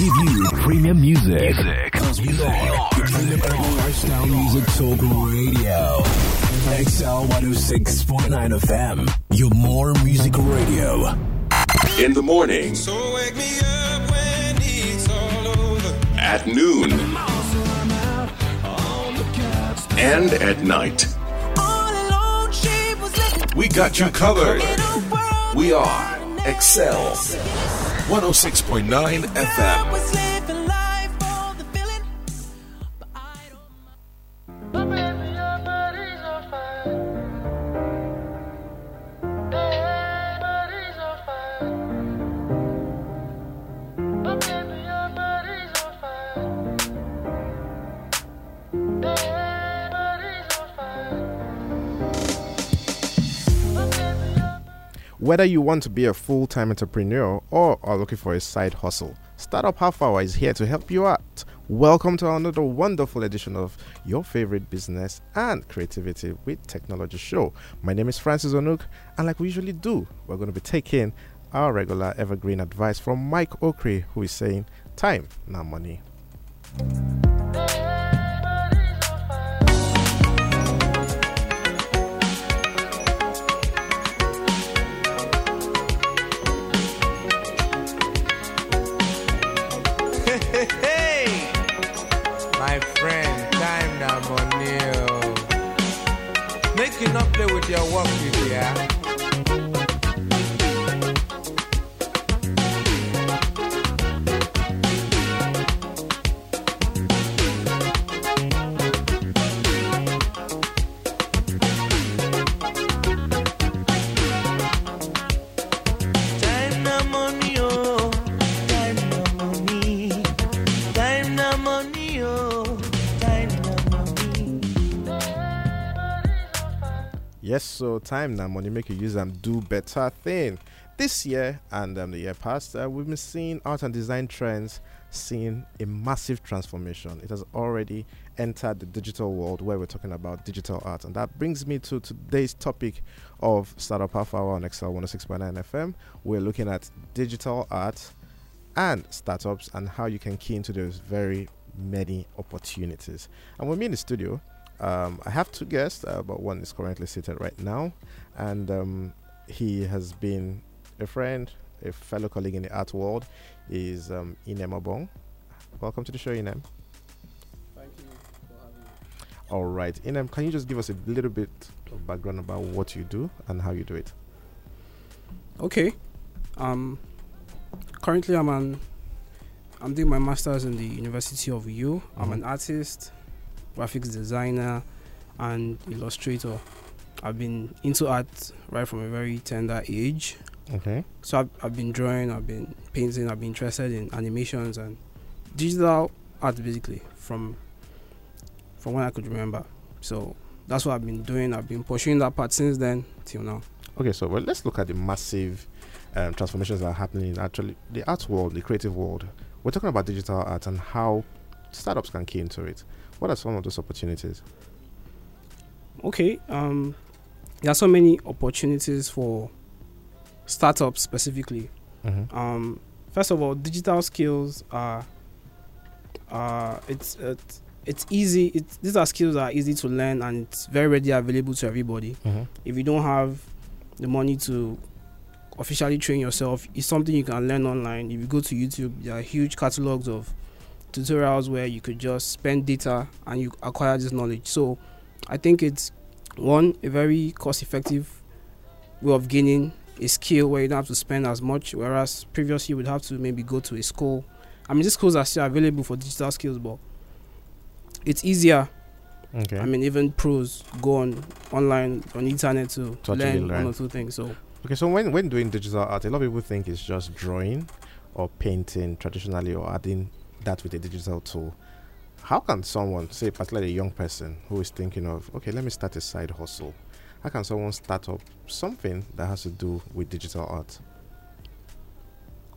give you premium music. Cause we are premium lifestyle music talk radio. XL 106.9 FM, your more music radio. In the morning, So wake me up when it's all over. at noon, and at night. All alone, she was We got you covered. in a world We are Excel 106.9 FM. Whether you want to be a full time entrepreneur or are looking for a side hustle, Startup Half Hour is here to help you out. Welcome to another wonderful edition of your favorite business and creativity with technology show. My name is Francis Onuk, and like we usually do, we're going to be taking our regular evergreen advice from Mike Okri, who is saying, Time, not money. You not play with your work with So time now, money make you use them do better thing. This year and um, the year past, uh, we've been seeing art and design trends seeing a massive transformation. It has already entered the digital world where we're talking about digital art, and that brings me to today's topic of Startup Half Hour on Excel 106.9 FM. We're looking at digital art and startups and how you can key into those very many opportunities. And with me in the studio, um, I have two guests, uh, but one is currently seated right now, and um, he has been a friend, a fellow colleague in the art world. Is um, Inem Abong. Welcome to the show, Inem. Thank you for having me. All right, Inem, can you just give us a little bit of background about what you do and how you do it? Okay. Um currently I'm an I'm doing my masters in the University of U. I'm an artist, graphics designer and illustrator. I've been into art right from a very tender age. Okay. So I've, I've been drawing, I've been painting, I've been interested in animations and digital art basically from from when I could remember. So that's what I've been doing. I've been pursuing that part since then till now. Okay, so well, let's look at the massive um, transformations that are happening in actually the art world, the creative world. We're talking about digital art and how startups can key into it. What are some of those opportunities? Okay, um, there are so many opportunities for startups specifically. Mm-hmm. Um, first of all, digital skills are, uh, it's it's it's easy. It's, these are skills that are easy to learn and it's very readily available to everybody. Mm-hmm. If you don't have the money to officially train yourself, it's something you can learn online. If you go to YouTube, there are huge catalogs of tutorials where you could just spend data and you acquire this knowledge. So I think it's one a very cost effective way of gaining a skill where you don't have to spend as much, whereas previously you would have to maybe go to a school. I mean, these schools are still available for digital skills, but it's easier. Okay. I mean, even pros go on online on internet to, To learn, learn. one or two things. So Okay, so when when doing digital art, a lot of people think it's just drawing or painting traditionally or adding that with a digital tool. How can someone, say particularly a young person who is thinking of, okay, let me start a side hustle. How can someone start up something that has to do with digital art?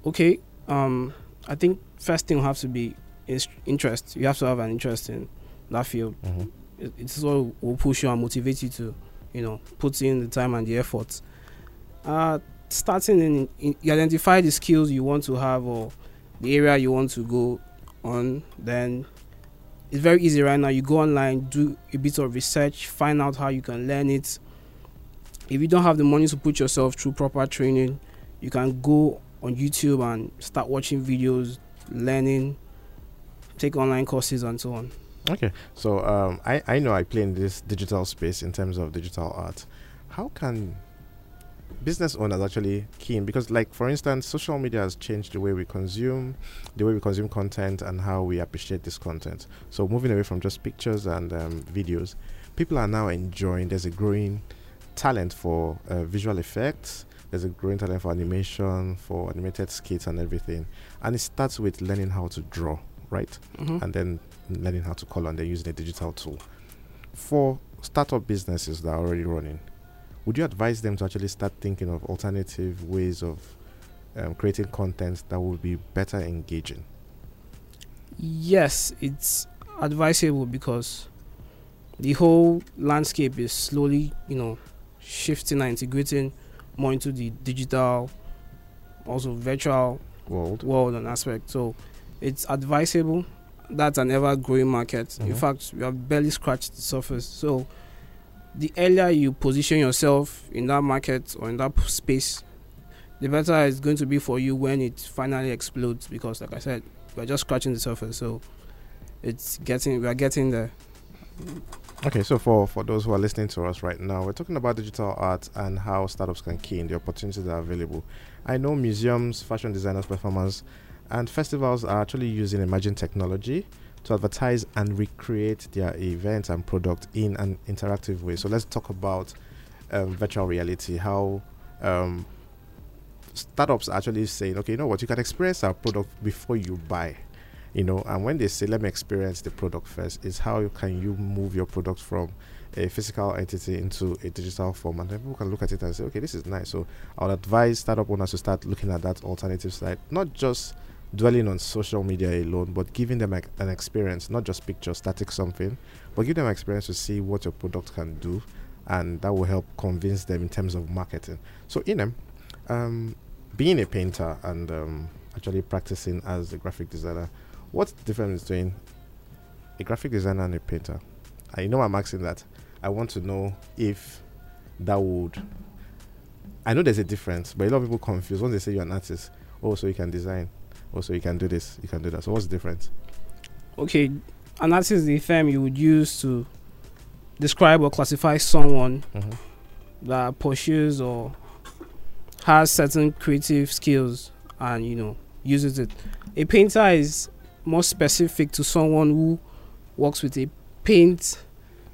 okay, um, I think first thing will have to be is interest. You have to have an interest in that field. Mm-hmm. it- it's what will push you and motivate you to, you know, put in the time and the effort. Uh, starting in, in you identify the skills you want to have or the area you want to go on, then it's very easy right now. You go online, do a bit of research, find out how you can learn it. If you don't have the money to put yourself through proper training, you can go on YouTube and start watching videos, learning, take online courses, and so on. Okay, so um, I I know I play in this digital space in terms of digital art. How can business owners actually keen because like for instance social media has changed the way we consume the way we consume content and how we appreciate this content. So moving away from just pictures and um, videos people are now enjoying there's a growing talent for uh, visual effects there's a growing talent for animation for animated skits and everything. And it starts with learning how to draw right? Mhm. and then learning how to color and then using a digital tool. For startup businesses that are already running would you advise them to actually start thinking of alternative ways of um, creating content that would be better engaging? Yes, it's advisable because the whole landscape is slowly, you know, shifting and integrating more into the digital, also virtual World. world and aspect. So it's advisable. That's an ever growing market. In Mhm. fact, we have barely scratched the surface. So the earlier you position yourself in that market or in that space, the better it's going to be for you when it finally explodes. Because, like I said, we're just scratching the surface. So it's getting, we're getting there. Okay, so for, for those who are listening to us right now, we're talking about digital art and how startups can key in the opportunities that are available. I know museums, fashion designers, performers, and festivals are actually using emerging technology to advertise and recreate their events and product in an interactive way. So let's talk about um, virtual reality. How um, startups are actually saying, okay, you know what, you can experience our product before you buy. You know, and when they say, let me experience the product first, is how can you move your product from a physical entity into a digital form, and then people can look at it and say, okay, this is nice. So I would advise startup owners to start looking at that alternative side, not just dwelling on social media alone, but giving them an experience, not just picture, static something, but give them experience to see what your product can do, and that will help convince them in terms of marketing. So, Inem, um, being a painter and um, actually practicing as a graphic designer, what's the difference between a graphic designer and a painter? I know I'm asking that. I want to know if that would. I know there's a difference, but a lot of people confuse Once they say you're an artist. Oh, so you can design. Oh, so you can do this. You can do that. So what's the difference? Okay, an artist is the term you would use to describe or classify someone Mm-hmm. that pursues or has certain creative skills and you know uses it. A painter is more specific to someone who works with a paint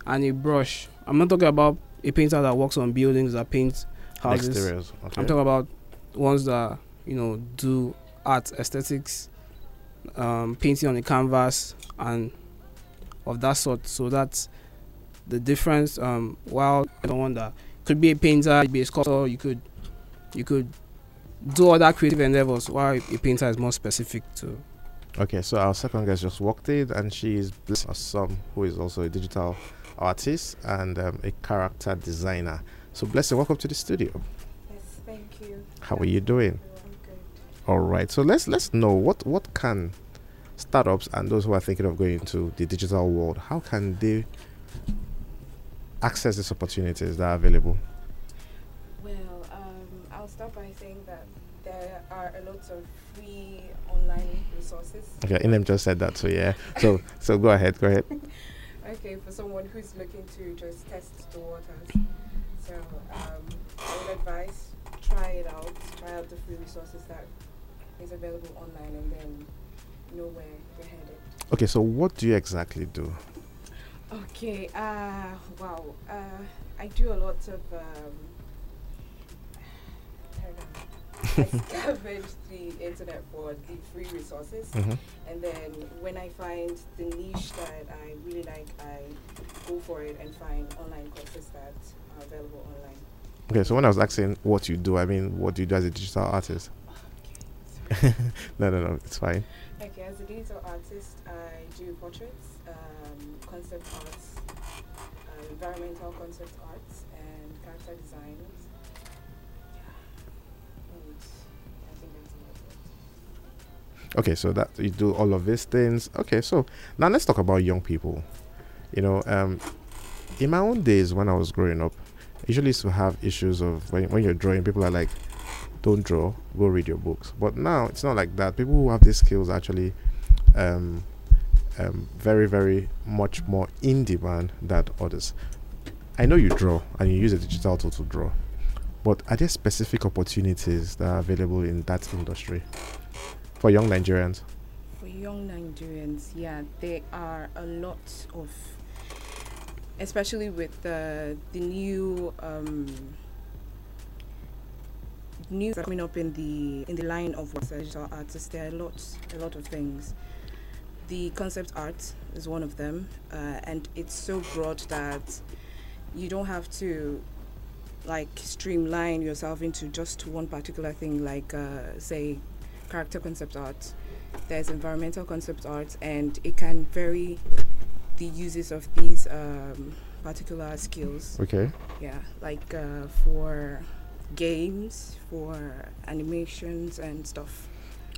and a brush. I'm not talking about a painter that works on buildings that paint houses. Exteriors. Okay. I'm talking about ones that you know do art aesthetics, um, painting on the canvas and of that sort. So that's the difference. Um, while the one that could be a painter, could be a sculptor, you could you could do other creative endeavors. While a painter is more specific to. Okay, so our second guest just walked in, and she is Bliss Assam, who is also a digital artist and um, a character designer. So, Blessing, welcome to the studio. Yes, thank you. How are you doing? All right. So let's let's know what what can startups and those who are thinking of going into the digital world, how can they access these opportunities that are available? Well, um, I'll start by saying that there are a lot of free online resources. Okay, Inem just said that, so yeah. So so go ahead, go ahead. Okay, for someone who's looking to just test the waters. So um, I would advise try it out, try out the free resources that is available online, and then know where you're headed. Okay, so what do you exactly do? Okay. Uh, wow. Uh, I do a lot of. Um, I. I scavenge the internet for the free resources, hmm and then when I find the niche that I really like, I go for it and find online courses that are available online. Okay, so when I was asking what you do, I mean, what do you do as a digital artist? no, no, no, it's fine. Okay, as a digital artist, I do portraits, um, concept arts, uh, environmental concept arts, and character designs. Yeah. And I think that's about. Okay, so that you do all of these things. Okay, so now let's talk about young people. You know, um, in my own days when I was growing up, I usually used to have issues of when, when you're drawing, people are like, don't draw, go read your books. But now it's not like that. People who have these skills actually um, um, very, very much more in demand than others. I know you draw and you use a digital tool to draw, but are there specific opportunities that are available in that industry for young Nigerians? For young Nigerians, yeah, there are a lot of, especially with the the new um, news coming up in the in the line of what digital artists. There are a lot a lot of things. The concept art is one of them, uh, and it's so broad that you don't have to like streamline yourself into just one particular thing, like uh, say character concept art. There's environmental concept art, and it can vary the uses of these um, particular skills. Okay. Yeah, like uh, for games, for animations and stuff.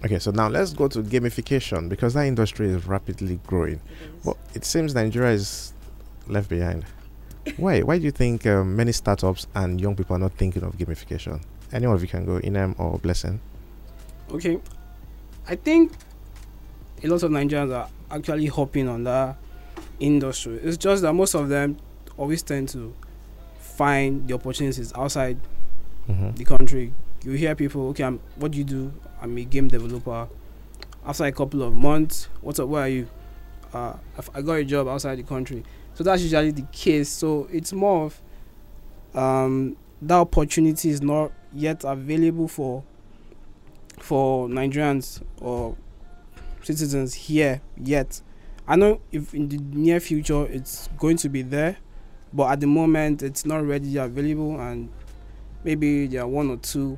Okay, so now let's go to gamification because that industry is rapidly growing. It is. But it seems Nigeria is left behind. Why? Why do you think um, many startups and young people are not thinking of gamification? Any of you can go, Inem or Blessing. Okay, I think a lot of Nigerians are actually hopping on that industry. It's just that most of them always tend to find the opportunities outside Mm-hmm. the country. You hear people, okay, I'm, what do you do? I'm a game developer. After a couple of months, what's up? Where are you? Uh, I've- got a job outside the country. So that's usually the case. So it's more of um, that opportunity is not yet available for for Nigerians or citizens here yet. I know if in the near future it's going to be there, but at the moment it's not readily available, and maybe there are one or two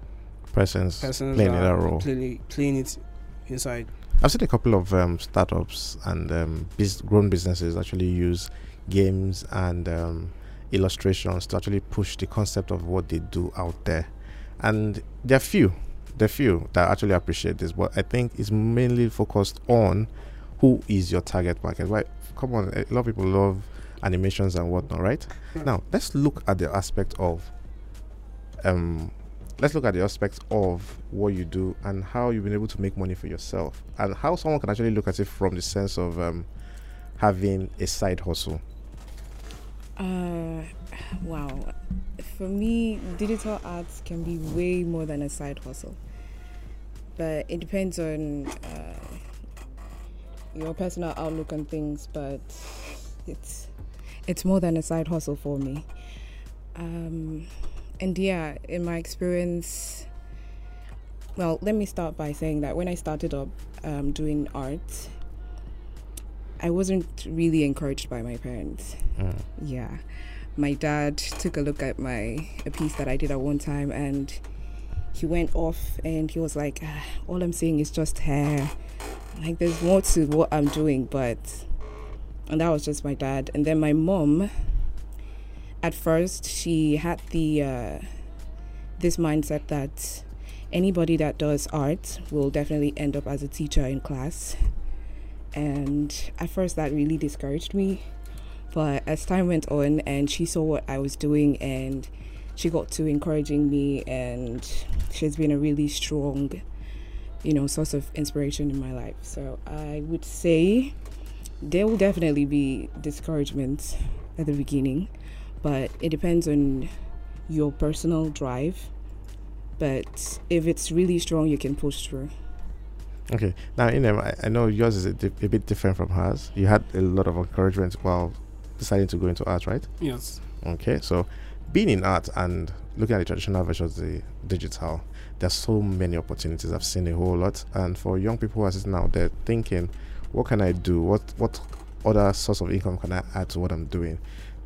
Persons, persons playing that role. playing, playing it inside. I've seen a couple of um, startups and um, bus- grown businesses actually use games and um, illustrations to actually push the concept of what they do out there. And there are few, there are few that actually appreciate this, but I think it's mainly focused on who is your target market. Right? Come on, a lot of people love animations and whatnot, right? Now let's look at the aspect of um let's look at the aspects of what you do and how you've been able to make money for yourself and how someone can actually look at it from the sense of um, having a side hustle Uh, wow. For me, digital arts can be way more than a side hustle. But it depends on uh, your personal outlook on things. But it's it's more than a side hustle for me. Um, and yeah, in my experience, well, let me start by saying that when I started up um, doing art, I wasn't really encouraged by my parents. Mm. Yeah. My dad took a look at my a piece that I did at one time and he went off and he was like, ah, all I'm seeing is just hair. Like there's more to what I'm doing, but and that was just my dad. And then my mom at first she had the uh, this mindset that anybody that does art will definitely end up as a teacher in class. And at first that really discouraged me. But as time went on and she saw what I was doing and she got to encouraging me and she's been a really strong, you know, source of inspiration in my life. So I would say there will definitely be discouragement at the beginning, but it depends on your personal drive. But if it's really strong, you can push through. okay now Inem, I, I know yours is a, di- a bit different from hers you had a lot of encouragement while deciding to go into art right Yes. Okay, so being in art and looking at the traditional versus the digital, there's so many opportunities. I've seen a whole lot, and for young people who are sitting out there thinking, "What can I do? What what other source of income can I add to what I'm doing?"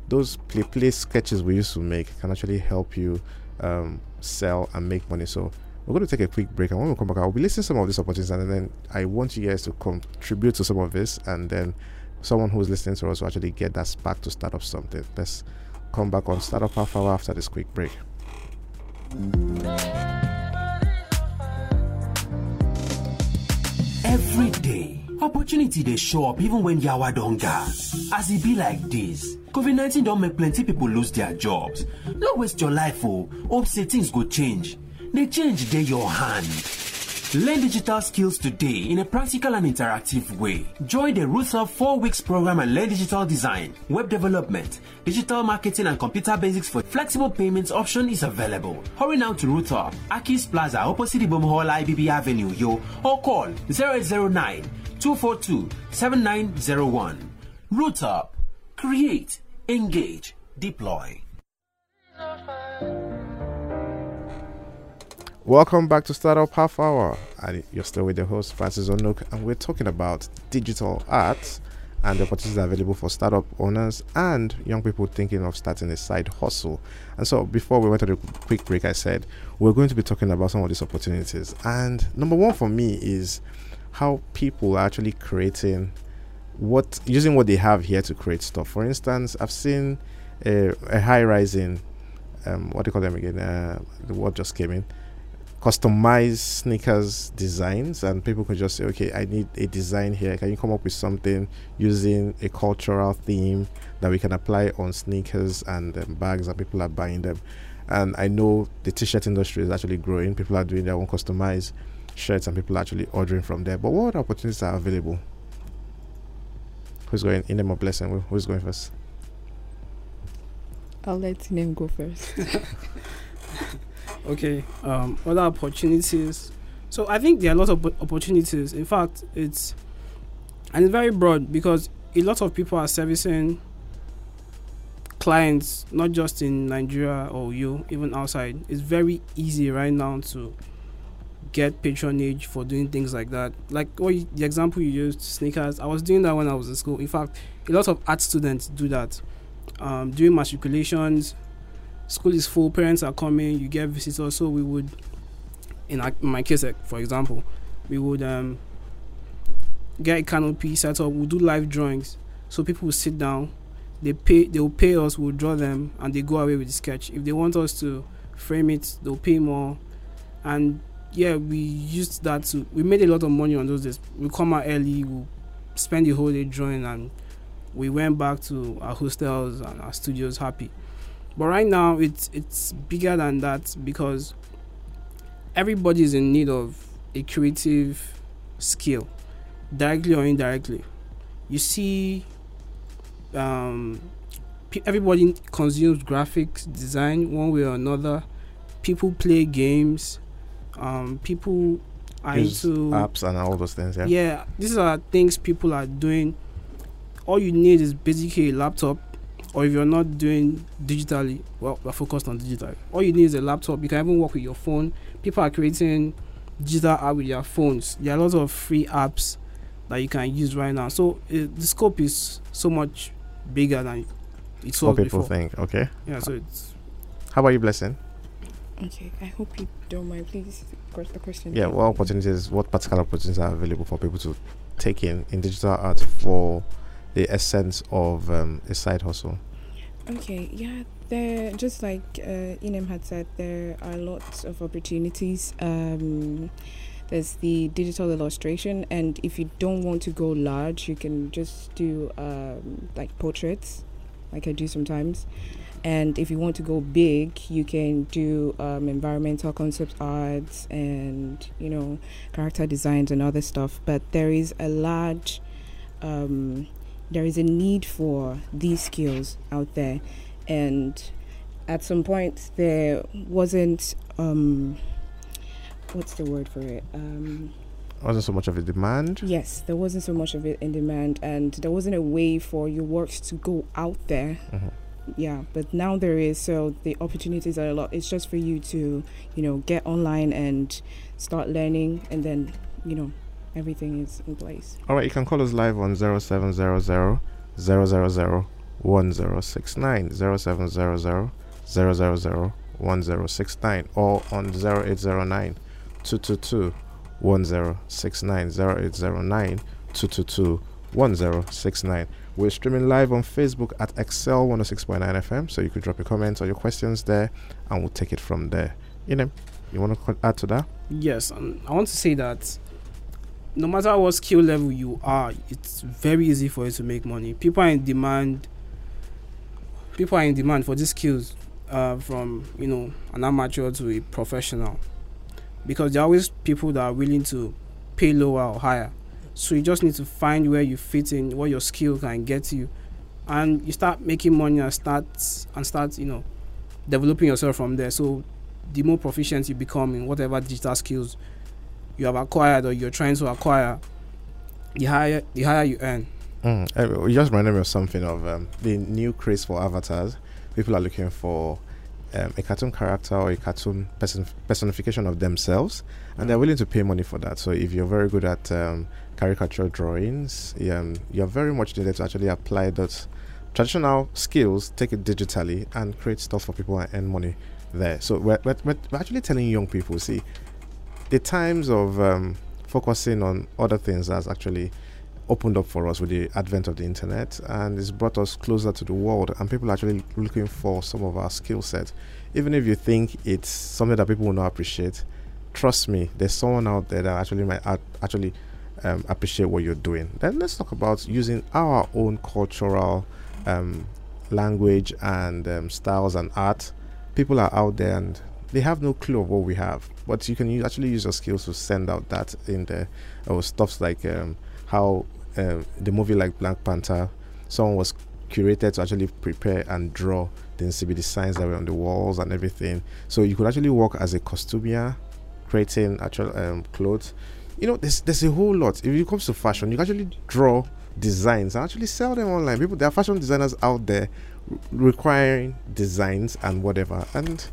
Those play play sketches we used to make can actually help you um, sell and make money. So we're going to take a quick break, and when we come back, I'll be listing some of these opportunities, and then I want you guys to contribute to some of this, and then someone who's listening to us will actually get that spark to start up something. Let's come back on Startup Half Hour after this quick break. Every day, opportunity dey show up even when yawa don gas. As e be like this, COVID-19 don make plenty people lose their jobs. No waste your life o, hope say things go change. The change dey your hand. Learn digital skills today in a practical and interactive way. Join the Up 4 weeks program and learn digital design, web development, digital marketing, and computer basics for flexible payments option is available. Hurry now to Up, Akis Plaza, opposite Ibom Hall, IBB Avenue, Uyo, or call 0809 242 7901. Root Up, create, engage, deploy. Welcome back to Startup Half Hour. And you're still with the host, Francis Onuk, and we're talking about digital art and the opportunities available for startup owners and young people thinking of starting a side hustle. And so, before we went on a quick break, I said we're going to be talking about some of these opportunities. And number one for me is how people are actually creating what using what they have here to create stuff. For instance, I've seen a, a high rising, um, what do you call them again? Uh, the word just came in customize sneakers designs and people could just say okay i need a design here can you come up with something using a cultural theme that we can apply on sneakers and um, bags and people are buying them and i know the t-shirt industry is actually growing people are doing their own customized shirts and people are actually ordering from there. But what opportunities are available? Who's going Inem of blessing who's going first? I'll let Inem go first. okay um other opportunities. So i think there are a lot of opportunities. In fact it's and it's very broad because a lot of people are servicing clients not just in nigeria or you even outside. It's very easy right now to get patronage for doing things like that like what you, the example you used sneakers i was doing that when i was in school in fact a lot of art students do that um, doing matriculations school is full, parents are coming, you get visitors. So we would, in, our, in my case, for example, we would um, get a canopy set up. We'll do live drawings, so people will sit down. They pay. They will pay us. We'll draw them, and they go away with the sketch. If they want us to frame it, they'll pay more. And yeah, we used that to. We made a lot of money on those days. We come out early. We spend the whole day drawing, and we went back to our hostels and our studios happy. But right now, it's it's bigger than that because everybody is in need of a creative skill, directly or indirectly. You see, um, everybody consumes graphics design one way or another. People play games. Um, people are Use into apps and all those things yeah yeah, these are things people are doing. All you need is basically a laptop, or if you're not doing digitally, well, we're focused on digital. All you need is a laptop. You can even work with your phone. People are creating digital art with their phones. There are lots of free apps that you can use right now. So it, the scope is so much bigger than it was what people before. think okay Yeah, so it's how about you blessing okay, I hope you don't mind. Please, the question. Yeah, what opportunities, what particular opportunities are available for people to take in in digital art for the essence of um, a side hustle? Okay, yeah, there just like uh, Inem had said, there are lots of opportunities. Um, there's the digital illustration, and if you don't want to go large, you can just do um, like portraits, like I do sometimes. And if you want to go big, you can do um, environmental concept arts and you know character designs and other stuff. But there is a large um, there is a need for these skills out there and at some point there wasn't um what's the word for it um Wasn't so much of a demand. yes there wasn't so much of it in demand and there wasn't a way for your works to go out there Mhm. Yeah but now there is so the opportunities are a lot it's just for you to you know get online and start learning and then you know everything is in place All right, you can call us live on 0700 000 1069 0700 000 1069 or on 0809 222 1069 0809 222 1069. We're streaming live on Facebook at Excel 106.9 FM, so you could drop your comments or your questions there and we'll take it from there. You know, you want to add to that? Yes, and I want to say that no matter what skill level you are, it's very easy for you to make money. People are in demand. People are in demand for these skills, uh, from you know an amateur to a professional, because there are always people that are willing to pay lower or higher. So you just need to find where you fit in, what your skill can get you, and you start making money and start and start you know developing yourself from there. So the more proficient you become in whatever digital skills you have acquired or you're trying to acquire, the higher the higher you earn. Mm. Uh, You just reminded me of something of um, the new craze for avatars. People are looking for um, a cartoon character or a cartoon person personification of themselves, and they're willing to pay money for that. So if you're very good at um, caricature drawings, um, you're very much needed to actually apply those traditional skills, take it digitally, and create stuff for people and earn money there. So we're, we're, we're actually telling young people, see, the times of um, focusing on other things has actually opened up for us with the advent of the internet and it's brought us closer to the world and people are actually looking for some of our skill sets even if you think it's something that people will not appreciate trust me there's someone out there that actually might actually um, appreciate what you're doing. Then let's talk about using our own cultural um, language and um, styles and art. People are out there and they have no clue of what we have but you can u- actually use your skills to send out that in there. Or stuff like um, how um, the movie like black panther someone was curated to actually prepare and draw the Nsibidi designs that were on the walls and everything. So you could actually work as a costumier creating actual um, clothes you know there's, there's a whole lot if it comes to fashion you can actually draw designs and actually sell them online people there are fashion designers out there requiring designs and whatever and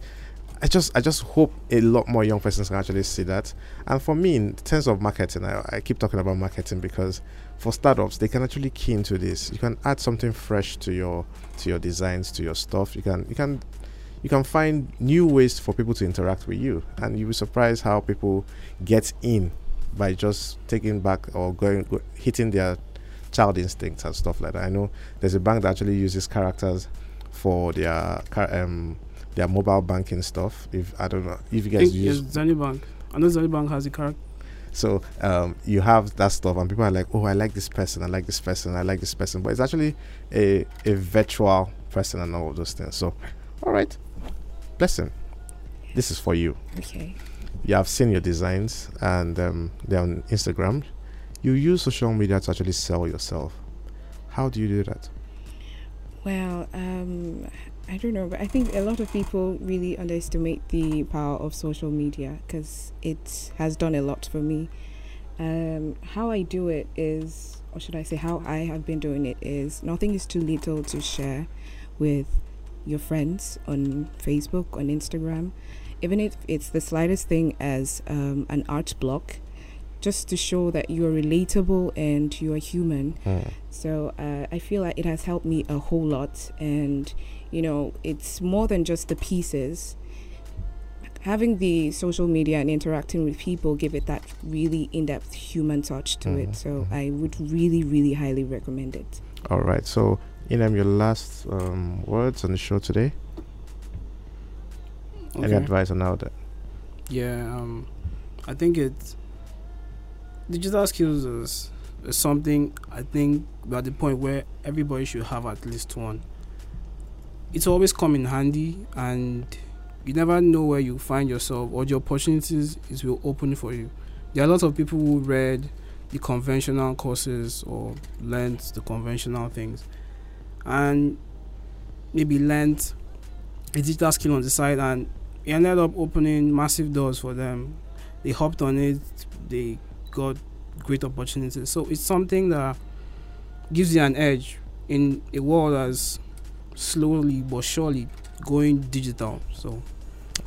I just I just hope a lot more young persons can actually see that. And for me, in terms of marketing, I, I keep talking about marketing because for startups, they can actually key into this. You can add something fresh to your to your designs, to your stuff. You can you can you can find new ways for people to interact with you, and you'll be surprised how people get in by just taking back or going go, hitting their child instincts and stuff like that. I know there's a bank that actually uses characters for their car, um their mobile banking stuff. If I don't know if you guys Think- use yes, Zenith Bank. I know Zenith Bank has a character. so um, you have that stuff, and people are like, "Oh, I like this person. I like this person. I like this person." But it's actually a a virtual person and all of those things. So, all right, blessing. This is for you. Okay. You have seen your designs, and um, they're on Instagram. You use social media to actually sell yourself. How do you do that? Well, um, I don't know, but I think a lot of people really underestimate the power of social media because it has done a lot for me. Um, how I do it is, or should I say, how I have been doing it is nothing is too little to share with your friends on Facebook, on Instagram, even if it's the slightest thing as um, an art block, just to show that you're relatable and you're human. So uh, I feel like it has helped me a whole lot, and you know, it's more than just the pieces. Having the social media and interacting with people give it that really in-depth human touch to Mhm, it. So I would really, really highly recommend it. All right. So, Inem, your last um, words on the show today. Any advice on how that? Yeah, um, I think it's digital skills is, is something I think we're at the point where everybody should have at least one. It's always come in handy, and you never know where you find yourself or the opportunities it will open for you. There are a lot of people who read the conventional courses or learned the conventional things, and maybe learned a digital skill on the side and it ended up opening massive doors for them. They hopped on it, they got great opportunities. So it's something that gives you an edge in a world that's slowly but surely going digital. So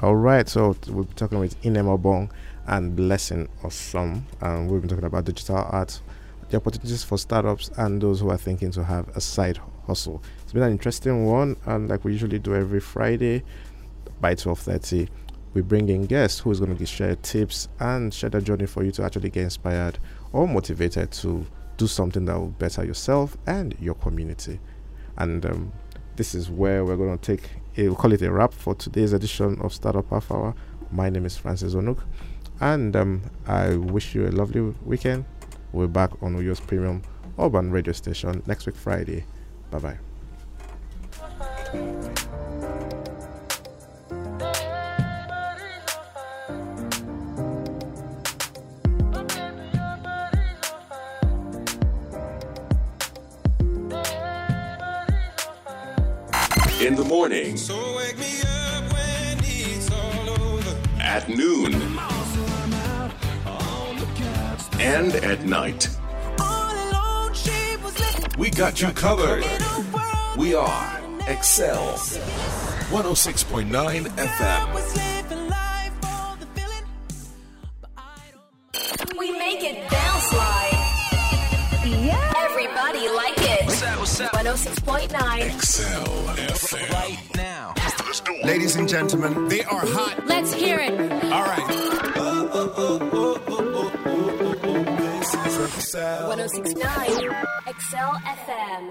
All right, so we'll be talking with Inem Obong and Blessing Assam, and we've been talking about digital art, the opportunities for startups and those who are thinking to have a side hustle. It's been an interesting one, and like we usually do every Friday by twelve thirty, we bring in guests who is going to share tips and share the journey for you to actually get inspired or motivated to do something that will better yourself and your community. And um, this is where we're going to take a, we'll call it a wrap for today's edition of Startup Half Hour. My name is Francis Onuk, and um, I wish you a lovely weekend. we're back on Uyo's premium urban radio station next week, Friday. Bye bye. In the morning, So wake me up when it's all over. at noon, and at night. All alone, she was left We got you covered. in a world We are Excel 106.9 FM. was living life for the feeling. But I don't We make it bounce like. Yeah. Everybody like it. 106.9. Excel FM. Now. Ladies and gentlemen, they are hot. Let's hear it. All right. 1069. Excel FM.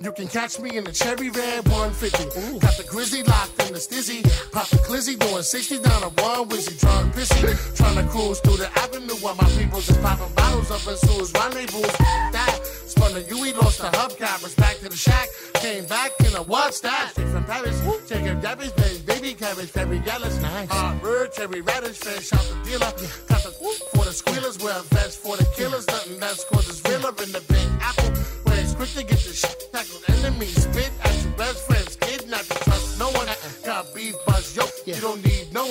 You can catch me in the cherry red 150. Got the grizzly locked in the stizzy. Pop the glizzy doing 60 down oh a one wizzy. Drunk pissy. Trying to cruise through the avenue while my people just popping bottles up in Sue's rendezvous. That spun the UE, lost the hubcappers. Back to the shack. Came back in a what's that? Straight from Paris. Chicken Debbie's baby, baby cabbage, very yellow. Nice. Hot bird, cherry radish, fish out the dealer. Got the for the squealers, wear a vest for the killers. Nothing that's cause it's realer in the big apple. Where it's quick to get the shit tackled. Enemies spit at your best friends. Kidnap you, trust no one. Got beef, buzz, yo. You don't need no